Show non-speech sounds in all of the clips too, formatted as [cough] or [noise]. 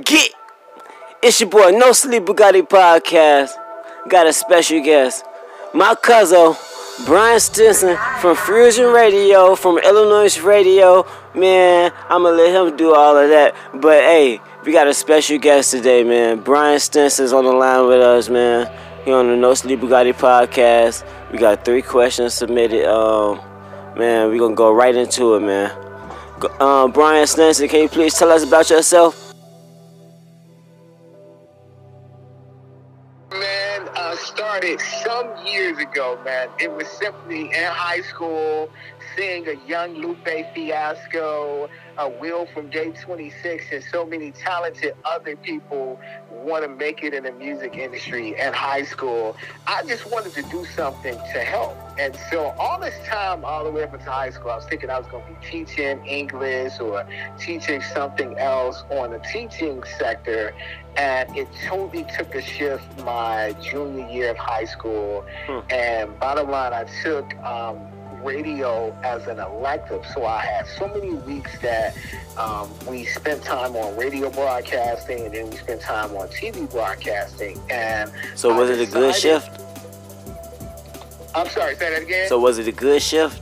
Get! It's your boy No Sleep Bugatti Podcast. Got a special guest. My cousin, Brian Stinson from Fusion Radio, from Illanoize Radio. Man, I'ma let him do all of that. But hey, we got a special guest today, man. Brian Stinson's on the line with us, man. He on the No Sleep Bugatti Podcast. We got three questions submitted. Um, man, we gonna go right into it, man. Um, Brian Stinson, can you please tell us about yourself? Uh, started some years ago, man. It was simply in high school, seeing a young Lupe Fiasco, a Will from Day 26, and so many talented other people want to make it in the music industry in high school. I just wanted to do something to help. And so all this time, all the way up into high school, I was thinking I was going to be teaching English or teaching something else on the teaching sector. And it totally took a shift my junior year of high school. Hmm. And bottom line, I took um, radio as an elective. So I had so many weeks that um, we spent time on radio broadcasting and then we spent time on TV broadcasting. And so was I it a good shift? I'm sorry, say that again. So was it a good shift,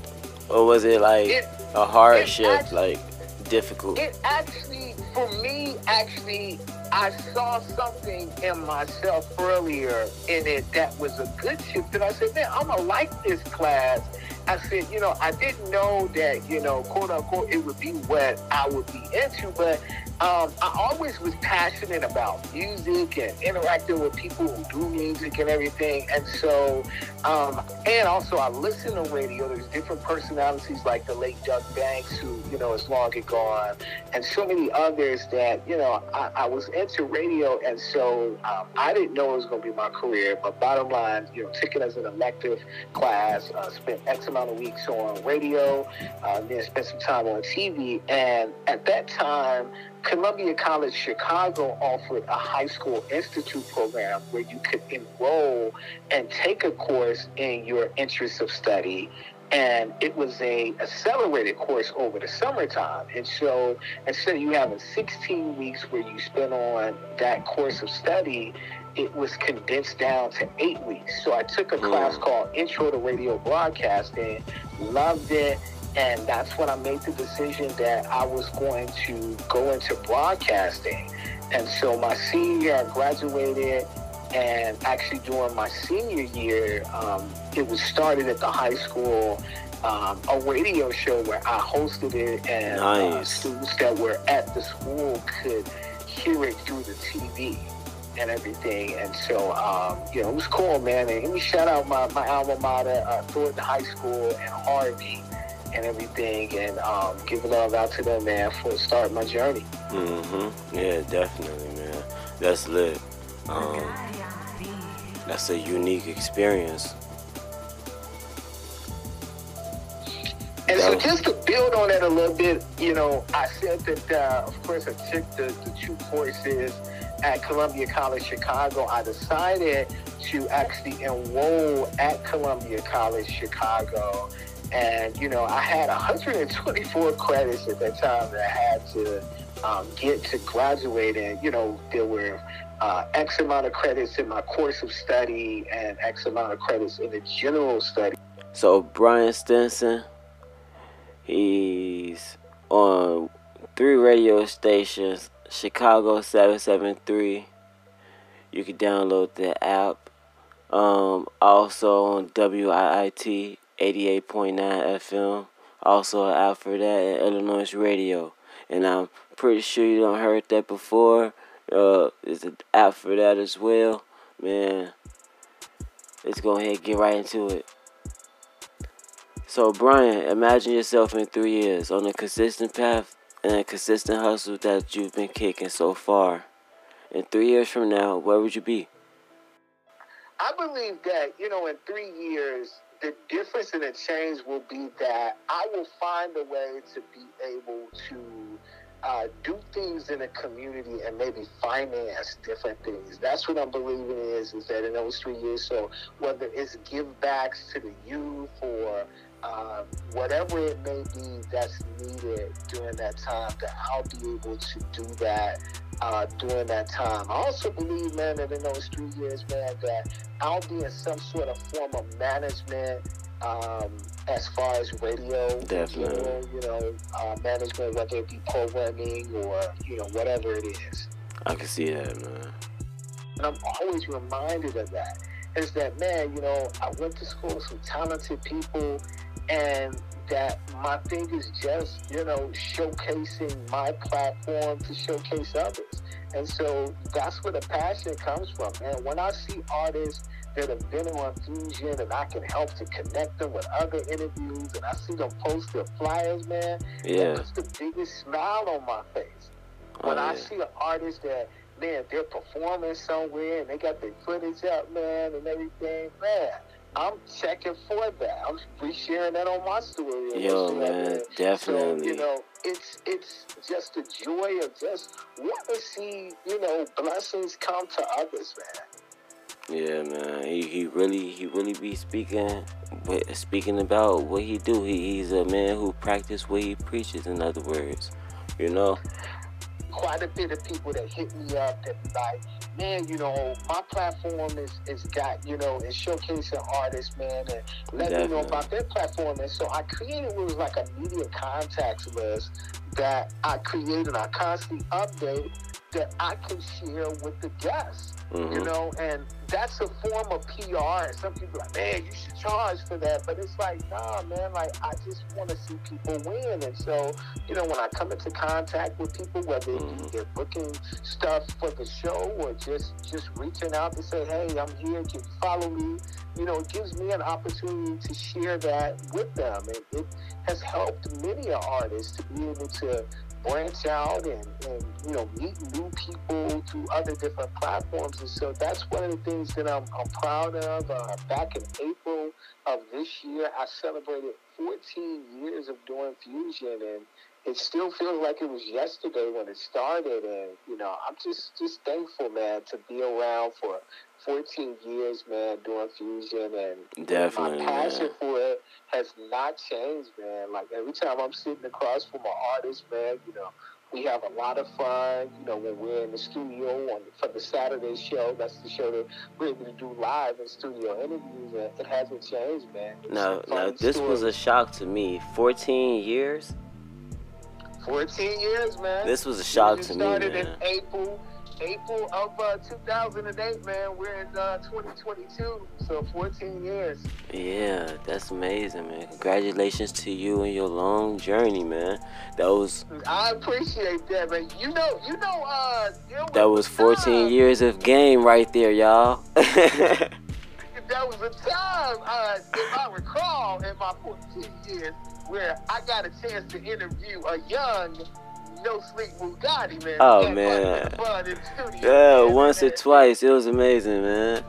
or was it like it, a hard shift, actually, like difficult? It actually, for me, actually, I saw something in myself earlier in it that was a good shift, and I said, "Man, I'm gonna like this class." I said, you know, I didn't know that, you know, quote unquote, it would be what I would be into, but um, I always was passionate about music and interacting with people who do music and everything. And so, um, and also I listen to radio. There's different personalities like the late Doug Banks, who, you know, is long gone, and so many others that, you know, I, I was into radio. And so um, I didn't know it was going to be my career. But bottom line, you know, taking as an elective class, uh, spent X amount of weeks on radio, uh, then spent some time on TV. And at that time, Columbia College Chicago offered a high school institute program where you could enroll and take a course in your interest of study and it was a accelerated course over the summertime. And so instead of you having 16 weeks where you spent on that course of study, it was condensed down to eight weeks. So I took a class mm. called Intro to Radio Broadcasting, loved it, and that's when I made the decision that I was going to go into broadcasting. And so my senior year, I graduated, and actually during my senior year, um, it was started at the high school. Um, a radio show where I hosted it, and uh, nice. uh, students that were at the school could hear it through the TV and everything. And so, um, you know, it was cool, man. And let me shout out my, my alma mater, uh, Thornton High School and Harvey and everything, and um, give love out to them, man, for starting my journey. Mm-hmm. Yeah, definitely, man. That's lit. Um, that's a unique experience. And so, just to build on that a little bit, you know, I said that, uh, of course, I took the, the two courses at Columbia College Chicago. I decided to actually enroll at Columbia College Chicago and, you know, I had 124 [laughs] credits at that time that I had to um, get to graduate. And, you know, there were uh, X amount of credits in my course of study and X amount of credits in the general study. So, Brian Stinson, he's on three radio stations Chicago 773. You can download the app. Um, also on WIIT 88.9 FM. Also out for that at Illanoize Radio. And I'm pretty sure you don't heard that before. Uh, there's an app for that as well. Man, let's go ahead and get right into it. So, Brian, imagine yourself in three years on a consistent path and a consistent hustle that you've been kicking so far. In three years from now, where would you be? I believe that, you know, in three years, the difference and the change will be that I will find a way to be able to uh, do things in a community and maybe finance different things. That's what I'm believing is is that in those three years. So whether it's give backs to the youth or uh, whatever it may be that's needed during that time, that I'll be able to do that uh, during that time. I also believe, man, that in those three years, man, that I'll be in some sort of form of management um, as far as radio, Definitely. general, you know, uh, management, whether it be programming or you know whatever it is. I can see that, man. And I'm always reminded of that. Is that man, you know, I went to school with some talented people and that my thing is just, you know, showcasing my platform to showcase others. And so that's where the passion comes from. And when I see artists that have been on Fusion and I can help to connect them with other interviews and I see them post their flyers, man, Yeah. that's the biggest smile on my face. Oh, when Oh, I see an artist that, man, they're performing somewhere and they got their footage up, man, and everything, man, I'm checking for that. I'm resharing that on my story. Yo, man, So, definitely. you know, it's it's just the joy of just want to see, you know, blessings come to others, man. Yeah, man. He he really he really be speaking speaking about what he do. He, he's a man who practice what he preaches. In other words, you know. quite a bit of people that hit me up that like, man, you know, my platform is is got, you know, is showcasing artists, man, and let me know about their platform. And so I created what was like a media contacts list that I created, I constantly update that I can share with the guests. You hmm know, and that's a form of PR. And some people are like, man, you should charge for that. But it's like, nah, man, like I just want to see people win. And so, you know, when I come into contact with people, whether Mhm. they're booking stuff for the show or just just reaching out to say, hey, I'm here, can you follow me? You know, it gives me an opportunity to share that with them. And it has helped many artists to be able to branch out and, and you know meet new people through other different platforms. And so that's one of the things that I'm, I'm proud of. Uh, back in April of this year I celebrated 14 years of doing fusion and it still feels like it was yesterday when it started. And you know I'm just just thankful man to be around for 14 years man doing fusion. And Definitely, my passion man. for it has not changed, man. Like every time I'm sitting across from an artist, man, you know, we have a lot of fun. You know, when we're in the studio on for the Saturday show, that's the show that we're able to do live in studio interviews, and it hasn't changed, man. It's no, funny this was a shock to me. 14 years. 14 years, man. This was a shock to me, started man. in April, April of uh, 2008, man. We're in uh, 2022, so 14 years. Yeah, that's amazing, man. Congratulations to you and your long journey, man. That was I appreciate that, man. You know, you know, uh, there that was 14 time- years of game right there, y'all. [laughs] There was a time, uh, if I recall, in my 14 years, where I got a chance to interview a young No Sleep Bugatti, man. Oh, man. Studio, yeah, man. once or twice. It was amazing, man.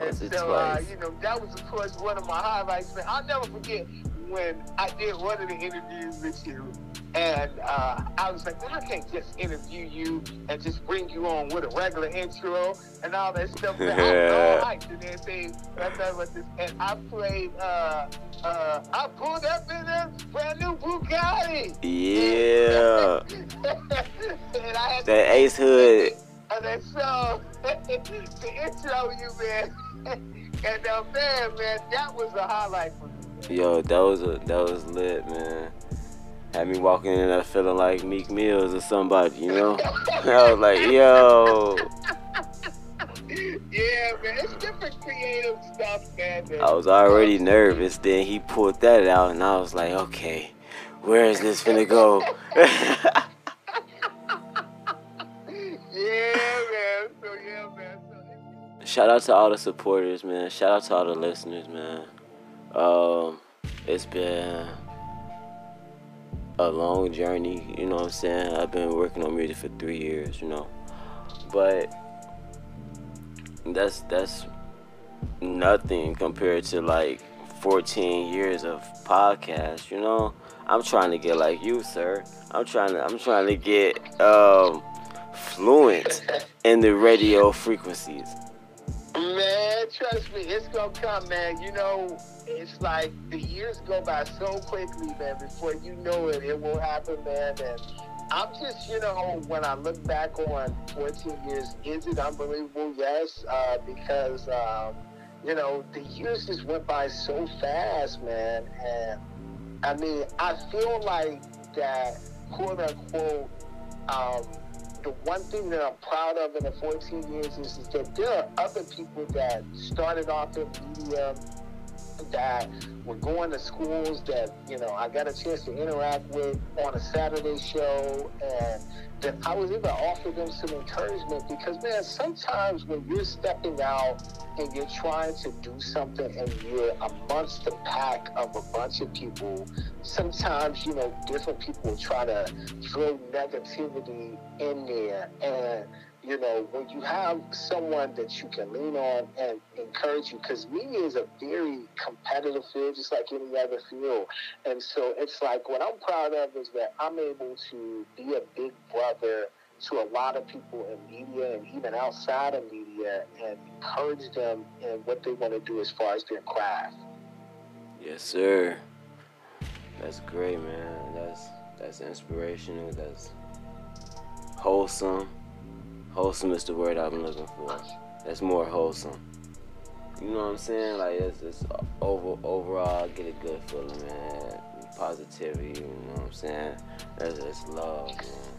And Once or so, uh, twice. you know, that was, of course, one of my highlights, man. I'll never forget when I did one of the interviews with you. And uh, I was like, man, I can't just interview you and just bring you on with a regular intro and all that stuff. Man, I [laughs] was all hyped and everything. And I thought about this. And I played, uh, uh, I pulled up in a brand new Bugatti. Yeah. [laughs] and I had That Ace Hood. and then so [laughs] to intro you, man. and uh, man, man, that was a highlight for me. Yo, that was a that was lit, man. Had me walking in there feeling like Meek Mills or somebody, you know? [laughs] I was like, yo. yeah, man, it's different creative stuff, man. I was already nervous. Then he pulled that out, and I was like, okay, where is this finna go? [laughs] Yeah, man. So yeah, man. So, Shout out to all the supporters, man. Shout out to all the listeners, man. Um, it's been a long journey, you know what I'm saying? I've been working on music for three years, you know. But that's that's nothing compared to like 14 years of podcast, you know? I'm trying to get like you, sir. I'm trying to I'm trying to get um fluent in the radio frequencies. Trust me, it's gonna come, man. You know, it's like the years go by so quickly, man. Before you know it, it will happen, man. And I'm just, you know, when I look back on 14 years, is it unbelievable? Yes, uh, because, um, you know, the years just went by so fast, man. And I mean, I feel like that, quote unquote, um, the one thing that I'm proud of in the 14 years is, is that there are other people that started off in media that were going to schools that you know I got a chance to interact with on a Saturday show, and that I was able to offer them some encouragement because man, sometimes when you're stepping out and you're trying to do something and you're amongst the pack of a bunch of people, sometimes you know different people try to throw negativity in there and you know, when you have someone that you can lean on and encourage you, because media is a very competitive field, just like any other field. And so it's like what I'm proud of is that I'm able to be a big brother to a lot of people in media and even outside of media and encourage them in what they want to do as far as their craft. Yes, sir. That's great, man. That's that's inspirational. That's wholesome Wholesome is the word I'm looking for. That's more wholesome. You know what I'm saying? Like it's, it's over overall, get a good feeling, man. Positivity. You know what I'm saying? That's, that's love, man.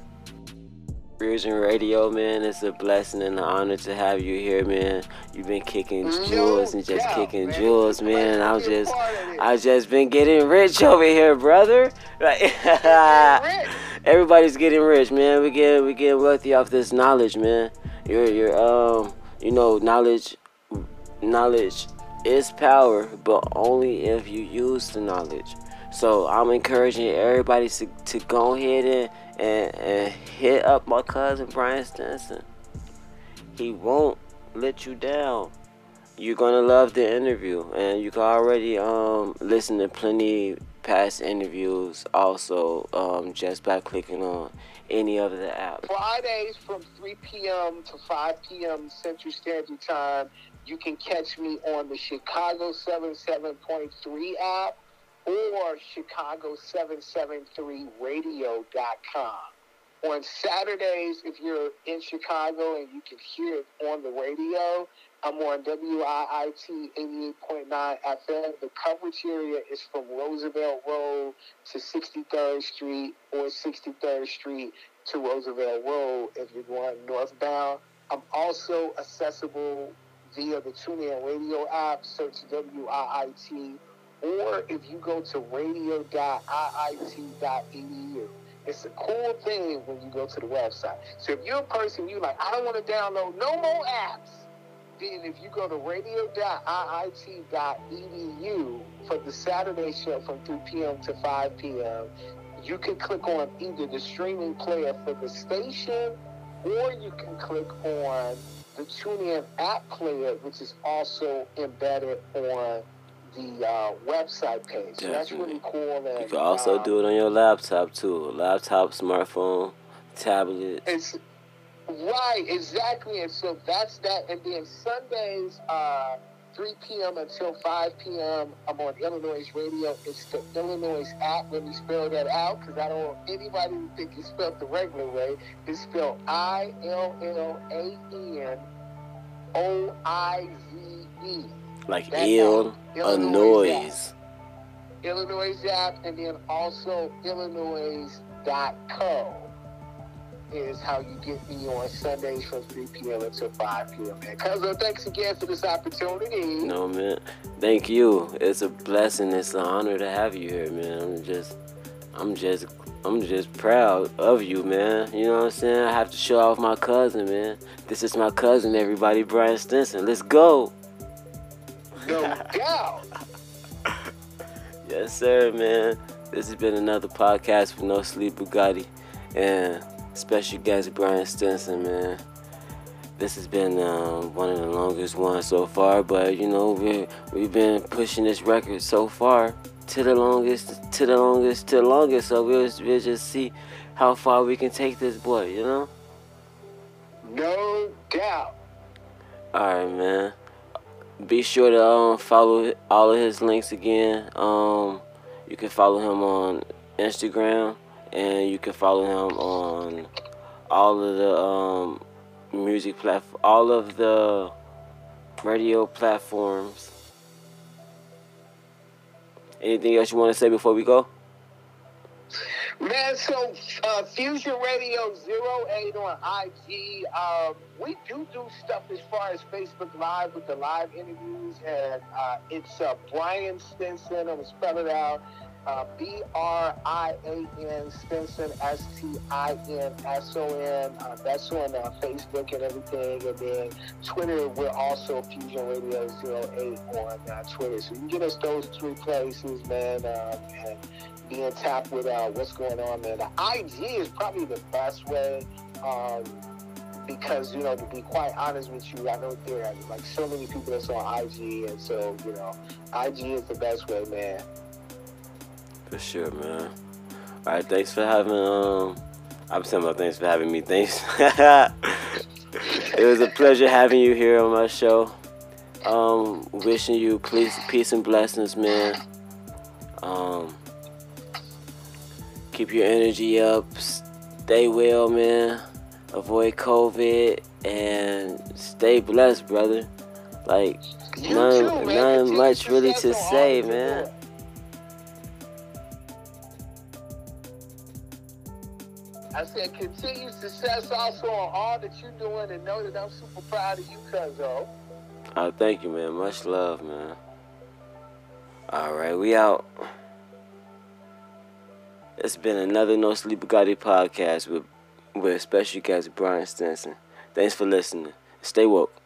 Fusion Radio, man, it's a blessing and an honor to have you here, man. You've been kicking jewels and just yeah, kicking man. jewels, man. I was just, I just been getting rich over here, brother. Like, [laughs] everybody's getting rich, man. We get we get wealthy off this knowledge, man. Your your um you know knowledge knowledge is power, but only if you use the knowledge. So I'm encouraging everybody to, to go ahead and, and, and hit up my cousin Brian Stinson. He won't let you down. You're gonna love the interview, and you can already um listen to plenty past interviews also um, just by clicking on any of the apps. Fridays from 3 p.m. to 5 p.m. Central Standard Time, you can catch me on the Chicago 77.3 app or Chicago773radio.com. On Saturdays, if you're in Chicago and you can hear it on the radio, I'm on WIIT 88.9 FM. The coverage area is from Roosevelt Road to 63rd Street or 63rd Street to Roosevelt Road if you're going northbound. I'm also accessible via the TuneIn Radio app, search WIIT, or if you go to radio.iit.edu. It's a cool thing when you go to the website. So if you're a person you like, I don't want to download no more apps then if you go to radio.iit.edu for the Saturday show from 3 p.m. to 5 p.m., you can click on either the streaming player for the station or you can click on the TuneIn app player, which is also embedded on the uh, website page. So that's really cool. And, you can also um, do it on your laptop too. Laptop, smartphone, tablet. It's Right, exactly. And so that's that. And then Sundays, uh, 3 p.m. until 5 p.m. I'm on Illanoize radio. It's the Illanoize app. Let me spell that out because I don't want anybody to think it's spelled the regular way. It's spelled I L L A N O I Z E. Like ill, noise. Illanoize app, and then also Illanoize.co is how you get me on Sundays from 3 p.m. until 5 p.m. Man, cousin, thanks again for this opportunity. No man, thank you. It's a blessing. It's an honor to have you here, man. I'm just, I'm just, I'm just proud of you, man. You know what I'm saying? I have to show off my cousin, man. This is my cousin, everybody, Brian Stinson. Let's go. No [laughs] doubt. yes, sir, man. This has been another podcast for No Sleep Bugatti. And Special guest Brian Stinson, man. This has been um, one of the longest ones so far, but you know we we've been pushing this record so far to the longest, to the longest, to the longest. So we'll, we'll just see how far we can take this boy, you know. No doubt. All right, man. Be sure to um, follow all of his links again. Um, you can follow him on Instagram and you can follow him on all of the um, music platform, all of the radio platforms. Anything else you want to say before we go? Man, so uh, Fusion Radio 08 on IG. Um, we do do stuff as far as Facebook Live with the live interviews, and uh, it's uh, Brian Stinson. I'm spell it out. Uh, B R I A N Stinson S T I N S O N. Uh, that's on uh, Facebook and everything, and then Twitter. We're also Fusion Radio 08 on uh, Twitter. So you can get us those three places, man. Um, and be in tap with uh, what's going on, man. The IG is probably the best way. Um, because you know, to be quite honest with you, I know there are like so many people that's on IG, and so you know, IG is the best way, man. For sure, man. All right, thanks for having. Um, I'm saying my thanks for having me. Thanks. [laughs] it was a pleasure having you here on my show. Um, wishing you peace, peace and blessings, man. Um, keep your energy up. Stay well, man. Avoid COVID and stay blessed, brother. Like You none, too, none much really to say, man. I said continue success also on all that you're doing and know that I'm super proud of you, cuzzo. Oh, thank you, man. Much love, man. All right, we out. It's been another No Sleep Bugatti podcast with with special guest Brian Stinson. Thanks for listening. Stay woke.